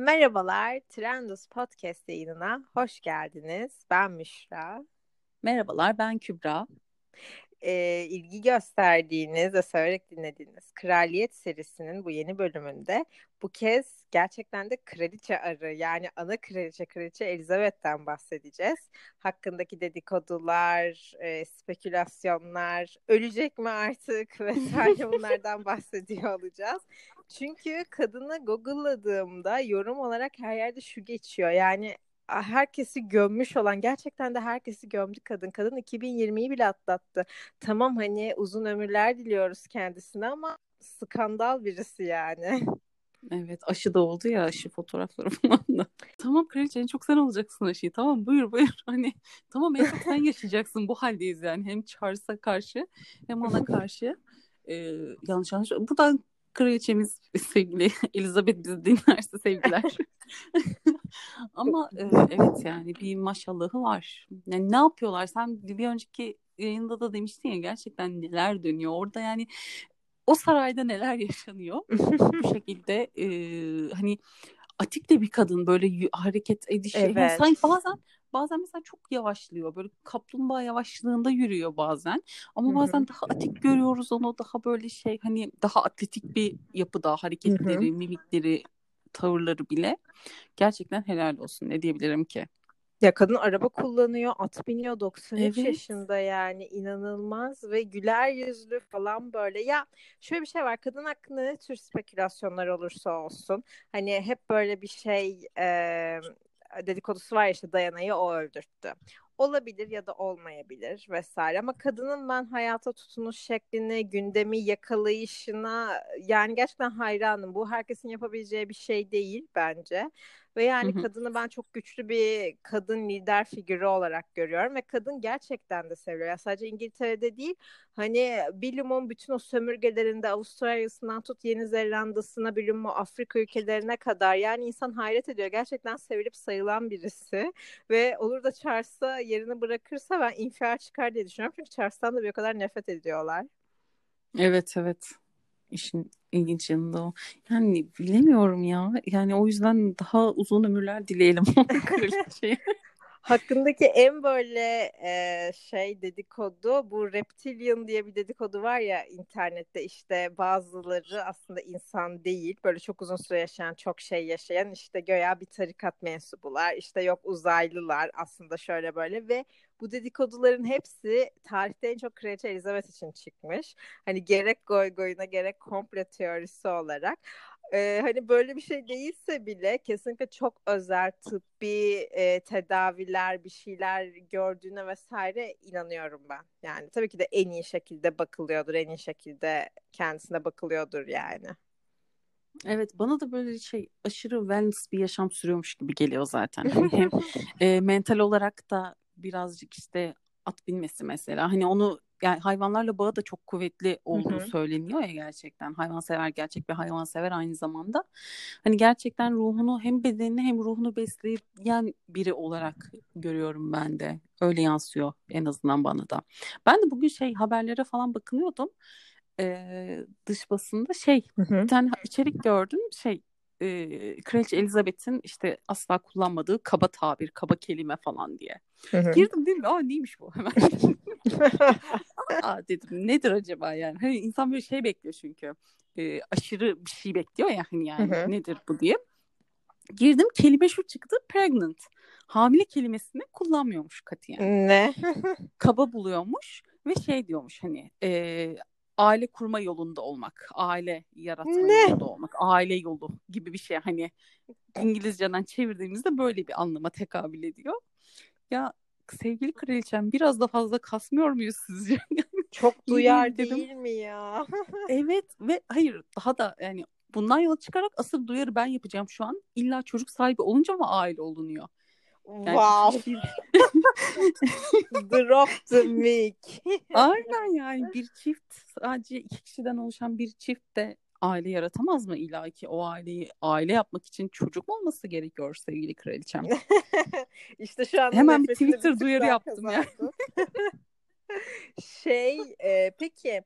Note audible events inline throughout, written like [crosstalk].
Merhabalar, Trendus Podcast yayınına hoş geldiniz. Ben Müşra. Merhabalar, ben Kübra. Ee, ilgi gösterdiğiniz ve severek dinlediğiniz Kraliyet serisinin bu yeni bölümünde bu kez gerçekten de kraliçe arı yani ana kraliçe kraliçe Elizabeth'ten bahsedeceğiz. Hakkındaki dedikodular, e, spekülasyonlar, ölecek mi artık [laughs] vesaire bunlardan bahsediyor olacağız. Çünkü kadını Google'ladığımda yorum olarak her yerde şu geçiyor. Yani herkesi gömmüş olan gerçekten de herkesi gömdü kadın. Kadın 2020'yi bile atlattı. Tamam hani uzun ömürler diliyoruz kendisine ama skandal birisi yani. Evet aşı da oldu ya aşı fotoğrafları [laughs] falan da. tamam kraliçe en çok sen olacaksın aşıyı. Tamam buyur buyur. [laughs] Hani tamam en çok sen yaşayacaksın. Bu haldeyiz yani. Hem Charles'a karşı hem ona [laughs] karşı. Ee, yanlış yanlış. Buradan kraliçemiz [laughs] sevgili Elizabeth bizi dinlerse sevgiler. [laughs] Ama e, evet yani bir maşallahı var. Yani ne yapıyorlar? Sen bir önceki yayında da demiştin ya gerçekten neler dönüyor orada yani o sarayda neler yaşanıyor bu şekilde e, hani atik de bir kadın böyle hareket edişi evet. yani sanki bazen bazen mesela çok yavaşlıyor böyle kaplumbağa yavaşlığında yürüyor bazen ama bazen daha atik görüyoruz onu daha böyle şey hani daha atletik bir yapıda hareketleri mimikleri tavırları bile gerçekten helal olsun ne diyebilirim ki. Ya kadın araba kullanıyor, at biniyor 93 evet. yaşında yani inanılmaz ve güler yüzlü falan böyle. Ya şöyle bir şey var kadın hakkında ne tür spekülasyonlar olursa olsun hani hep böyle bir şey e, dedikodusu var işte Dayana'yı o öldürttü olabilir ya da olmayabilir vesaire ama kadının ben hayata tutunuş şeklini, gündemi yakalayışına yani gerçekten hayranım. Bu herkesin yapabileceği bir şey değil bence. Ve yani kadını ben çok güçlü bir kadın lider figürü olarak görüyorum ve kadın gerçekten de seviyor. Ya sadece İngiltere'de değil hani bilumum bütün o sömürgelerinde Avustralya'sından tut Yeni Zelanda'sına bilumum Afrika ülkelerine kadar yani insan hayret ediyor. Gerçekten sevilip sayılan birisi ve olur da Charles'a yerini bırakırsa ben infial çıkar diye düşünüyorum. Çünkü Charles'tan da bir o kadar nefret ediyorlar. Evet evet. İşin ilginç yanında o. Yani bilemiyorum ya. Yani o yüzden daha uzun ömürler dileyelim. [laughs] Hakkındaki en böyle e, şey dedikodu bu reptilian diye bir dedikodu var ya internette işte bazıları aslında insan değil böyle çok uzun süre yaşayan çok şey yaşayan işte göya bir tarikat mensubular işte yok uzaylılar aslında şöyle böyle ve bu dedikoduların hepsi tarihte en çok Kraliçe Elizabeth için çıkmış. Hani gerek goy goyuna gerek komple teorisi olarak. Ee, hani böyle bir şey değilse bile kesinlikle çok özel tıbbi e, tedaviler bir şeyler gördüğüne vesaire inanıyorum ben. Yani tabii ki de en iyi şekilde bakılıyordur, en iyi şekilde kendisine bakılıyordur yani. Evet bana da böyle şey aşırı wellness bir yaşam sürüyormuş gibi geliyor zaten. [laughs] Hem e, mental olarak da birazcık işte at binmesi mesela. Hani onu yani hayvanlarla bağı da çok kuvvetli olduğu Hı-hı. söyleniyor ya gerçekten. Hayvansever gerçek bir hayvansever aynı zamanda. Hani gerçekten ruhunu hem bedenini hem ruhunu besleyen biri olarak görüyorum ben de. Öyle yansıyor en azından bana da. Ben de bugün şey haberlere falan bakınıyordum. Ee, dış basında şey Hı-hı. bir tane içerik gördüm. Şey e, Kraliçe Elizabeth'in işte asla kullanmadığı kaba tabir, kaba kelime falan diye. Hı-hı. Girdim değil mi? Aa neymiş bu hemen. [laughs] Aa dedim nedir acaba yani? Hani insan böyle şey bekliyor çünkü. E, aşırı bir şey bekliyor ya hani yani Hı-hı. nedir bu diye. Girdim kelime şu çıktı pregnant. Hamile kelimesini kullanmıyormuş katiyen. Ne? Kaba buluyormuş ve şey diyormuş hani e, aile kurma yolunda olmak, aile yaratma ne? yolunda olmak, aile yolu gibi bir şey hani İngilizceden çevirdiğimizde böyle bir anlama tekabül ediyor. Ya sevgili kraliçem biraz da fazla kasmıyor muyuz sizce? [laughs] Çok duyar değil mi ya? [laughs] evet ve hayır daha da yani bundan yola çıkarak asıl duyarı ben yapacağım şu an. İlla çocuk sahibi olunca mı aile olunuyor? Wow. [laughs] Drop the mic. Aynen yani bir çift sadece iki kişiden oluşan bir çift de aile yaratamaz mı illa ki o aileyi aile yapmak için çocuk olması gerekiyor sevgili kraliçem. [laughs] İşte şu an hemen bir Twitter duyarı yaptım ya. [laughs] şey e, peki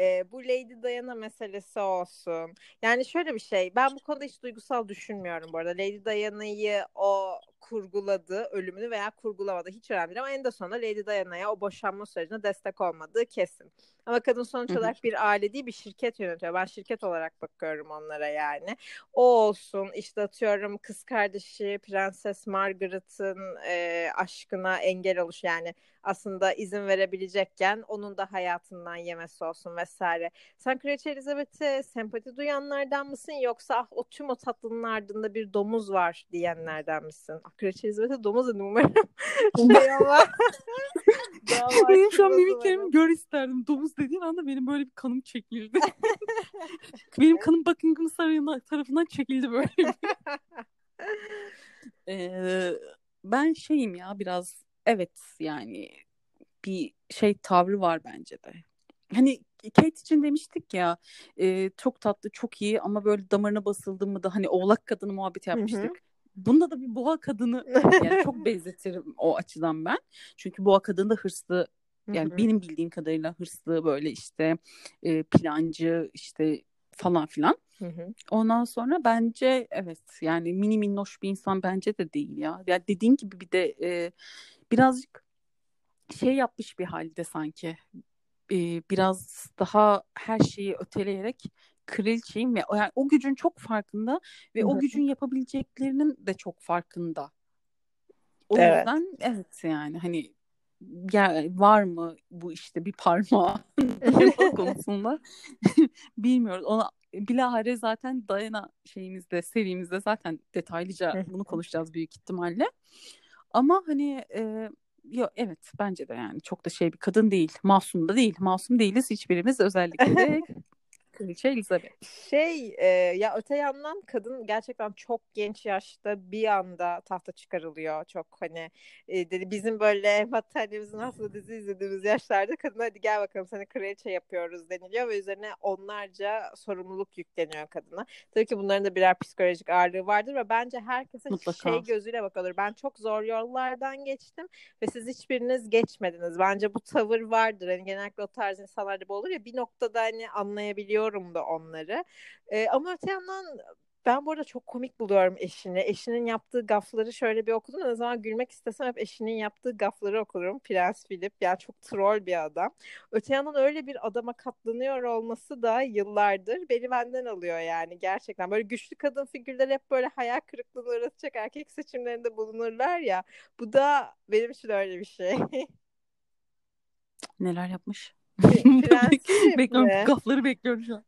e, bu Lady Diana meselesi olsun. Yani şöyle bir şey. Ben bu konuda hiç duygusal düşünmüyorum bu arada. Lady Diana'yı o kurguladı ölümünü veya kurgulamadı hiç önemli değil ama en de sonunda Lady Diana'ya o boşanma sürecine destek olmadığı kesin. Ama kadın sonuç olarak bir aile değil bir şirket yönetiyor. Ben şirket olarak bakıyorum onlara yani. O olsun işte atıyorum kız kardeşi Prenses Margaret'ın e, aşkına engel oluş yani aslında izin verebilecekken onun da hayatından yemesi olsun vesaire. Sen Kraliçe Elizabeth'e sempati duyanlardan mısın yoksa ah, o tüm o tatlının ardında bir domuz var diyenlerden misin? Ah, Kraliçe Elizabeth'e domuz dedim umarım. [laughs] şey ama. [laughs] benim şu an mimiklerimi gör isterdim. Domuz dediğin anda benim böyle bir kanım çekildi. [laughs] benim kanım Buckingham Sarayı'nın tarafından çekildi böyle. ee, ben şeyim ya biraz evet yani bir şey tavrı var bence de. Hani Kate için demiştik ya e, çok tatlı çok iyi ama böyle damarına basıldı mı da hani oğlak kadını muhabbet yapmıştık. Hı hı. Bunda da bir boğa kadını yani çok [laughs] benzetirim o açıdan ben. Çünkü boğa kadını da hırslı yani Hı-hı. benim bildiğim kadarıyla hırslı böyle işte e, plancı işte falan filan. Hı-hı. Ondan sonra bence evet yani mini minnoş bir insan bence de değil ya. Yani dediğin gibi bir de e, birazcık şey yapmış bir halde sanki. Ee, biraz daha her şeyi öteleyerek kraliçeyim ve yani o gücün çok farkında ve Hı-hı. o gücün yapabileceklerinin de çok farkında. O evet. yüzden evet yani hani ya, var mı bu işte bir parmağı [laughs] konusunda [laughs] bilmiyoruz. Ona bilahare zaten Dayana şeyimizde serimizde zaten detaylıca bunu konuşacağız büyük ihtimalle. Ama hani e, Yo, evet bence de yani çok da şey bir kadın değil. Masum da değil. Masum değiliz hiçbirimiz [laughs] özellikle de Kraliçe Elizabeth. Şey e, ya öte yandan kadın gerçekten çok genç yaşta bir anda tahta çıkarılıyor. Çok hani e, dedi bizim böyle battaniemizin aslında dizi izlediğimiz yaşlarda kadın hadi gel bakalım seni kraliçe yapıyoruz deniliyor ve üzerine onlarca sorumluluk yükleniyor kadına. Tabii ki bunların da birer psikolojik ağırlığı vardır ve bence herkese Mutlaka. şey gözüyle bakılır. Ben çok zor yollardan geçtim ve siz hiçbiriniz geçmediniz. Bence bu tavır vardır. Hani genellikle o tarz insanlarda bu olur ya bir noktada hani anlayabiliyor seviyorum da onları. E, ama öte yandan ben bu arada çok komik buluyorum eşini. Eşinin yaptığı gafları şöyle bir okudum. Ne zaman gülmek istesem hep eşinin yaptığı gafları okurum. Prens Philip yani çok troll bir adam. Öte yandan öyle bir adama katlanıyor olması da yıllardır beni benden alıyor yani gerçekten. Böyle güçlü kadın figürler hep böyle hayal kırıklığına uğratacak erkek seçimlerinde bulunurlar ya. Bu da benim için öyle bir şey. [laughs] Neler yapmış? [laughs] Prens bekliyorum. Gafları bekliyorum şu an.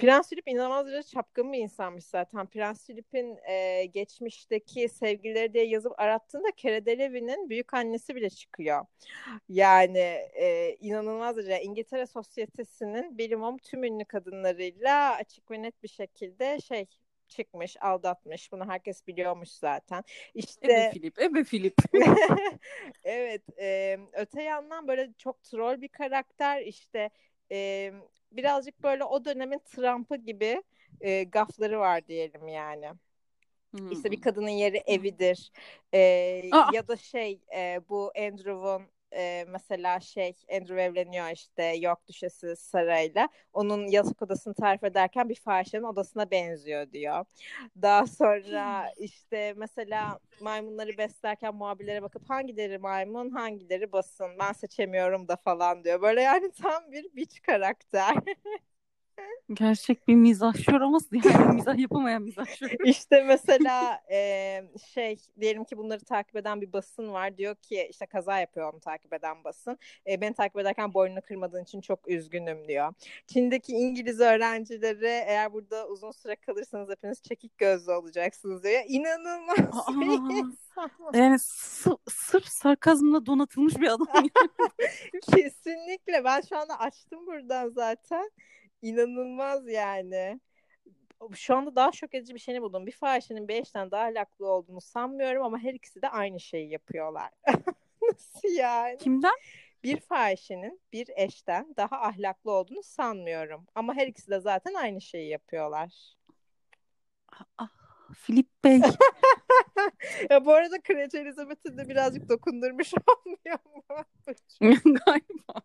Prens Philip inanılmaz derece çapkın bir insanmış zaten. Prens Philip'in e, geçmişteki sevgilileri diye yazıp arattığında Keredelevi'nin büyük annesi bile çıkıyor. Yani e, inanılmaz derece İngiltere sosyetesinin bilimum tüm ünlü kadınlarıyla açık ve net bir şekilde şey çıkmış, aldatmış. Bunu herkes biliyormuş zaten. İşte Ebe Filip, Ebe Filip. [laughs] evet, e, öte yandan böyle çok troll bir karakter. İşte e, birazcık böyle o dönemin Trump'ı gibi e, gafları var diyelim yani. Hmm. İşte bir kadının yeri evidir. E, ya da şey e, bu Andrew'un e, mesela şey Andrew evleniyor işte York Düşesi Saray'la. Onun yatak odasını tarif ederken bir fahişenin odasına benziyor diyor. Daha sonra [laughs] işte mesela maymunları beslerken muhabirlere bakıp hangileri maymun hangileri basın ben seçemiyorum da falan diyor. Böyle yani tam bir biç karakter. [laughs] Gerçek bir mizahşör ama yani mizah yapamayan mizahşör. [laughs] İşte mesela e, şey diyelim ki bunları takip eden bir basın var. Diyor ki işte kaza yapıyor onu takip eden basın. E, beni takip ederken boynunu kırmadığın için çok üzgünüm diyor. Çin'deki İngiliz öğrencileri eğer burada uzun süre kalırsanız hepiniz çekik gözlü olacaksınız diyor. İnanılmaz. Aa, yani sırf sarkazmla donatılmış bir adam. [laughs] Kesinlikle. Ben şu anda açtım buradan zaten. İnanılmaz yani. Şu anda daha şok edici bir şeyini buldum. Bir fahişenin bir eşten daha ahlaklı olduğunu sanmıyorum ama her ikisi de aynı şeyi yapıyorlar. [laughs] Nasıl yani? Kimden? Bir fahişenin bir eşten daha ahlaklı olduğunu sanmıyorum. Ama her ikisi de zaten aynı şeyi yapıyorlar. Ah, Filip Bey. [laughs] ya bu arada Kraliçe Elizabeth'i de birazcık dokundurmuş [laughs] olmuyor mu? Galiba.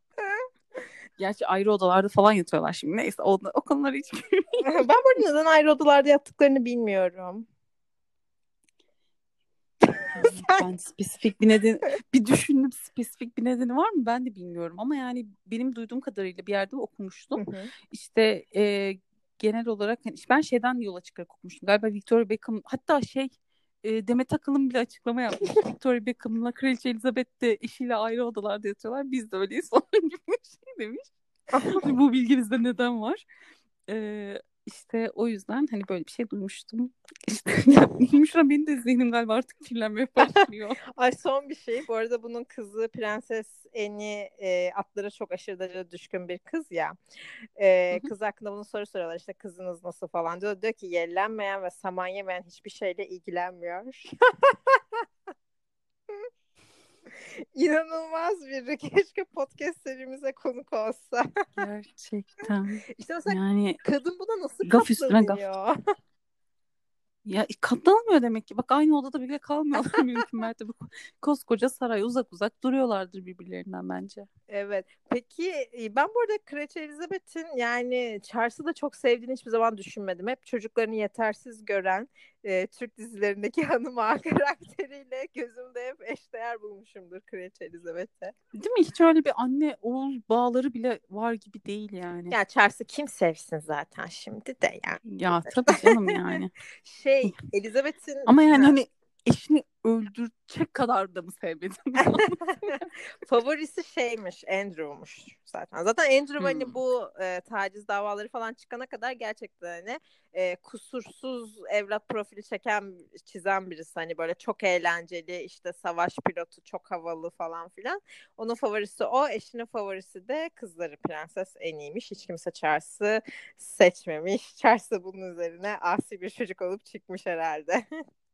Gerçi ayrı odalarda falan yatıyorlar şimdi. Neyse o, o konuları hiç [laughs] ben burada neden ayrı odalarda yattıklarını bilmiyorum. [laughs] ben spesifik bir neden bir düşündüm spesifik bir nedeni var mı ben de bilmiyorum ama yani benim duyduğum kadarıyla bir yerde okumuştum. Hı hı. İşte e, genel olarak hani ben şeyden yola çıkarak okumuştum. Galiba Victoria Beckham hatta şey e, Demet Akalın bile açıklama yapmış. [laughs] Victoria Beckham'la Kraliçe Elizabeth de eşiyle ayrı odalarda yatıyorlar. Biz de öyleyiz falan [laughs] gibi bir şey demiş. Bu bilginizde neden var? Ee, işte o yüzden hani böyle bir şey duymuştum. İşte [laughs] Müşra benim de zihnim galiba artık kirlenmeye başlıyor. [laughs] Ay son bir şey. Bu arada bunun kızı Prenses Eni e, atlara çok aşırı derecede düşkün bir kız ya. E, kız hakkında bunu soru soruyorlar. İşte kızınız nasıl falan diyor. Diyor ki yerlenmeyen ve saman yemeyen hiçbir şeyle ilgilenmiyor. [laughs] [laughs] İnanılmaz biri. [laughs] Keşke podcast serimize konuk olsa. Gerçekten. [laughs] İşte mesela yani, kadın buna nasıl gaf katlanıyor? Gaf. Ya katlanamıyor demek ki. Bak aynı odada bile kalmıyorlar mümkün mertebe. Koskoca saray uzak uzak duruyorlardır birbirlerinden bence. Evet. Peki e, ben bu arada Kraliçe Elizabeth'in yani Charles'ı da çok sevdiğini hiçbir zaman düşünmedim. Hep çocuklarını yetersiz gören e, Türk dizilerindeki [laughs] hanım ağa karakteriyle gözümde hep eşdeğer bulmuşumdur Kraliçe Elizabeth'e. Değil mi? Hiç öyle bir anne oğul bağları bile var gibi değil yani. Ya Charles'ı kim sevsin zaten şimdi de yani. Ya tabii canım yani. [laughs] şey Elizabeth'in Ama yani hani eşini öldürecek kadar da mı sevmedin? [laughs] Favorisi şeymiş, Andrew'muş zaten. Zaten Andrew hani hmm. hani bu e, taciz davaları falan çıkana kadar gerçekten hani e, kusursuz evlat profili çeken, çizen birisi. Hani böyle çok eğlenceli, işte savaş pilotu, çok havalı falan filan. Onun favorisi o, eşinin favorisi de kızları Prenses Annie'ymiş. Hiç kimse Charles'ı seçmemiş. Charles bunun üzerine asi bir çocuk olup çıkmış herhalde. [laughs]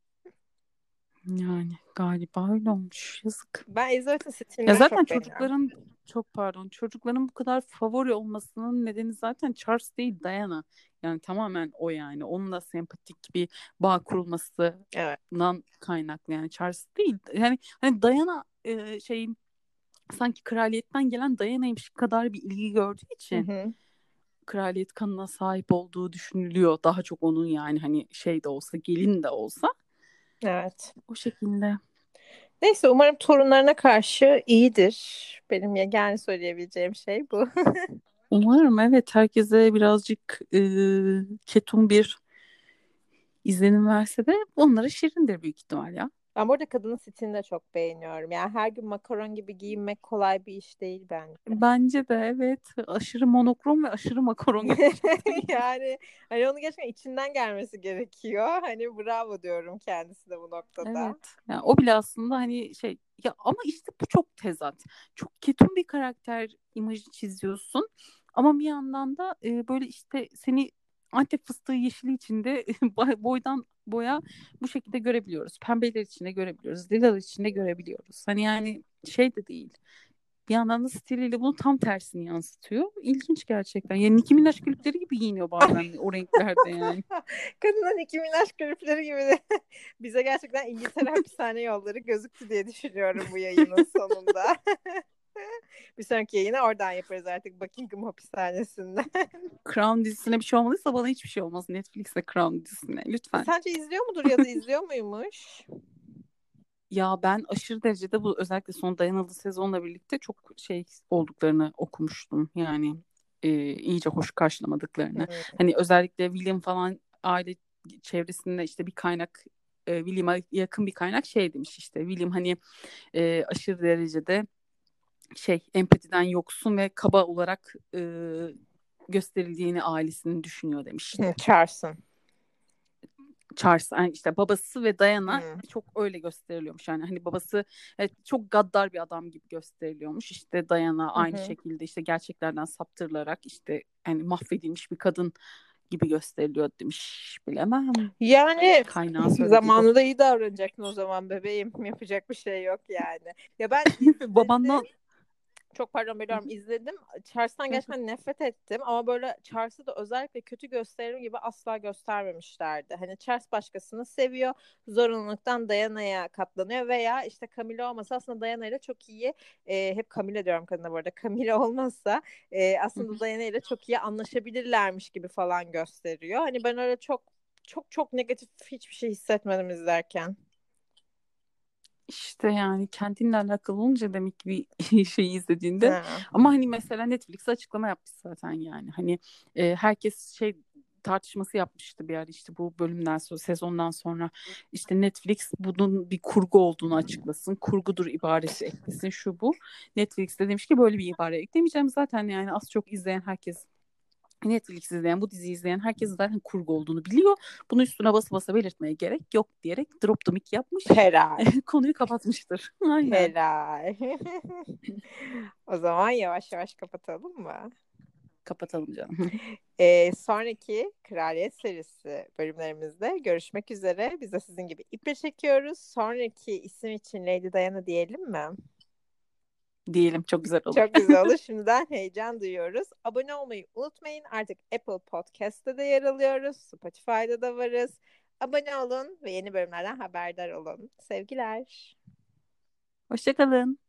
Yani galiba öyle olmuş. Yazık. Ben Elizabeth'in stilini Ya zaten çok çocukların beğeniyorum. çok pardon çocukların bu kadar favori olmasının nedeni zaten Charles değil Diana. Yani tamamen o yani. Onunla sempatik bir bağ kurulmasından evet. kaynaklı yani Charles değil. Yani hani Diana e, şeyin sanki kraliyetten gelen Diana'ymış kadar bir ilgi gördüğü için hı hı. kraliyet kanına sahip olduğu düşünülüyor. Daha çok onun yani hani şey de olsa gelin de olsa Evet. O şekilde. Neyse umarım torunlarına karşı iyidir. Benim yani söyleyebileceğim şey bu. [laughs] umarım evet herkese birazcık e, ketum bir izlenim verse de onlara şirindir büyük ihtimal ya. Ben burada kadının stilini de çok beğeniyorum. Yani her gün makaron gibi giyinmek kolay bir iş değil bence. Bence de evet. Aşırı monokrom ve aşırı makaron. [laughs] yani hani onu gerçekten içinden gelmesi gerekiyor. Hani bravo diyorum kendisi de bu noktada. Evet. Yani o bile aslında hani şey ya ama işte bu çok tezat. Çok ketum bir karakter imajı çiziyorsun. Ama bir yandan da e, böyle işte seni Antep fıstığı yeşili içinde boydan boya bu şekilde görebiliyoruz. Pembeler içinde görebiliyoruz. Lilalar içinde görebiliyoruz. Hani yani şey de değil. Bir yandan da stiliyle bunu tam tersini yansıtıyor. İlginç gerçekten. Yani Nicki Minaj klipleri gibi giyiniyor bazen o renklerde yani. [laughs] Kadının Nicki Minaj klipleri gibi de [laughs] bize gerçekten İngiltere hapishane yolları gözüktü diye düşünüyorum bu yayının sonunda. [laughs] bir sonraki yayını oradan yaparız artık Buckingham hapishanesinden. [laughs] Crown dizisine bir şey olmadıysa bana hiçbir şey olmaz. Netflix'te Crown dizisine lütfen. Sence izliyor mudur ya da izliyor muymuş? [laughs] Ya ben aşırı derecede bu özellikle son dayanıldı sezonla birlikte çok şey olduklarını okumuştum. Yani e, iyice hoş karşılamadıklarını. Evet. Hani özellikle William falan aile çevresinde işte bir kaynak e, William'a yakın bir kaynak şey demiş işte William hani e, aşırı derecede şey empatiden yoksun ve kaba olarak e, gösterildiğini ailesinin düşünüyor demiş. Charles'ın. Charles yani işte babası ve Diana hmm. çok öyle gösteriliyormuş yani hani babası evet, çok gaddar bir adam gibi gösteriliyormuş işte Diana aynı hmm. şekilde işte gerçeklerden saptırılarak işte yani mahvedilmiş bir kadın gibi gösteriliyor demiş bilemem. Yani [laughs] zamanında iyi davranacaktın o zaman bebeğim yapacak bir şey yok yani. Ya ben [laughs] babandan Çok pardon biliyorum izledim. Charles'tan gerçekten nefret ettim ama böyle Charles'ı da özellikle kötü gösterim gibi asla göstermemişlerdi. Hani Charles başkasını seviyor. Zorunluluktan Diana'ya katlanıyor veya işte Camila olmasa aslında Diana ile çok iyi e, hep Camila diyorum kadına bu arada. [laughs] Camila olmazsa e, aslında Diana ile çok iyi anlaşabilirlermiş gibi falan gösteriyor. Hani ben öyle çok çok çok negatif hiçbir şey hissetmedim izlerken. İşte yani kendinle alakalı olunca demek ki bir [laughs] şey izlediğinde. Ha. Ama hani mesela Netflix açıklama yapmış zaten yani. Hani e, herkes şey tartışması yapmıştı bir ara işte bu bölümden sonra sezondan sonra işte Netflix bunun bir kurgu olduğunu açıklasın. Kurgudur ibaresi eklesin şu bu. Netflix de demiş ki böyle bir ibare eklemeyeceğim zaten yani az çok izleyen herkes Netflix izleyen, bu diziyi izleyen herkes zaten kurgu olduğunu biliyor. Bunu üstüne basa basa belirtmeye gerek yok diyerek drop the mic yapmış. Helal. [laughs] Konuyu kapatmıştır. [laughs] Aynen. Helal. [laughs] o zaman yavaş yavaş kapatalım mı? Kapatalım canım. Ee, sonraki Kraliyet serisi bölümlerimizde görüşmek üzere. Biz de sizin gibi iple çekiyoruz. Sonraki isim için Lady Diana diyelim mi? Diyelim. Çok güzel olur. Çok güzel olur. [laughs] Şimdiden heyecan duyuyoruz. Abone olmayı unutmayın. Artık Apple Podcast'ta da yer alıyoruz. Spotify'da da varız. Abone olun ve yeni bölümlerden haberdar olun. Sevgiler. Hoşçakalın.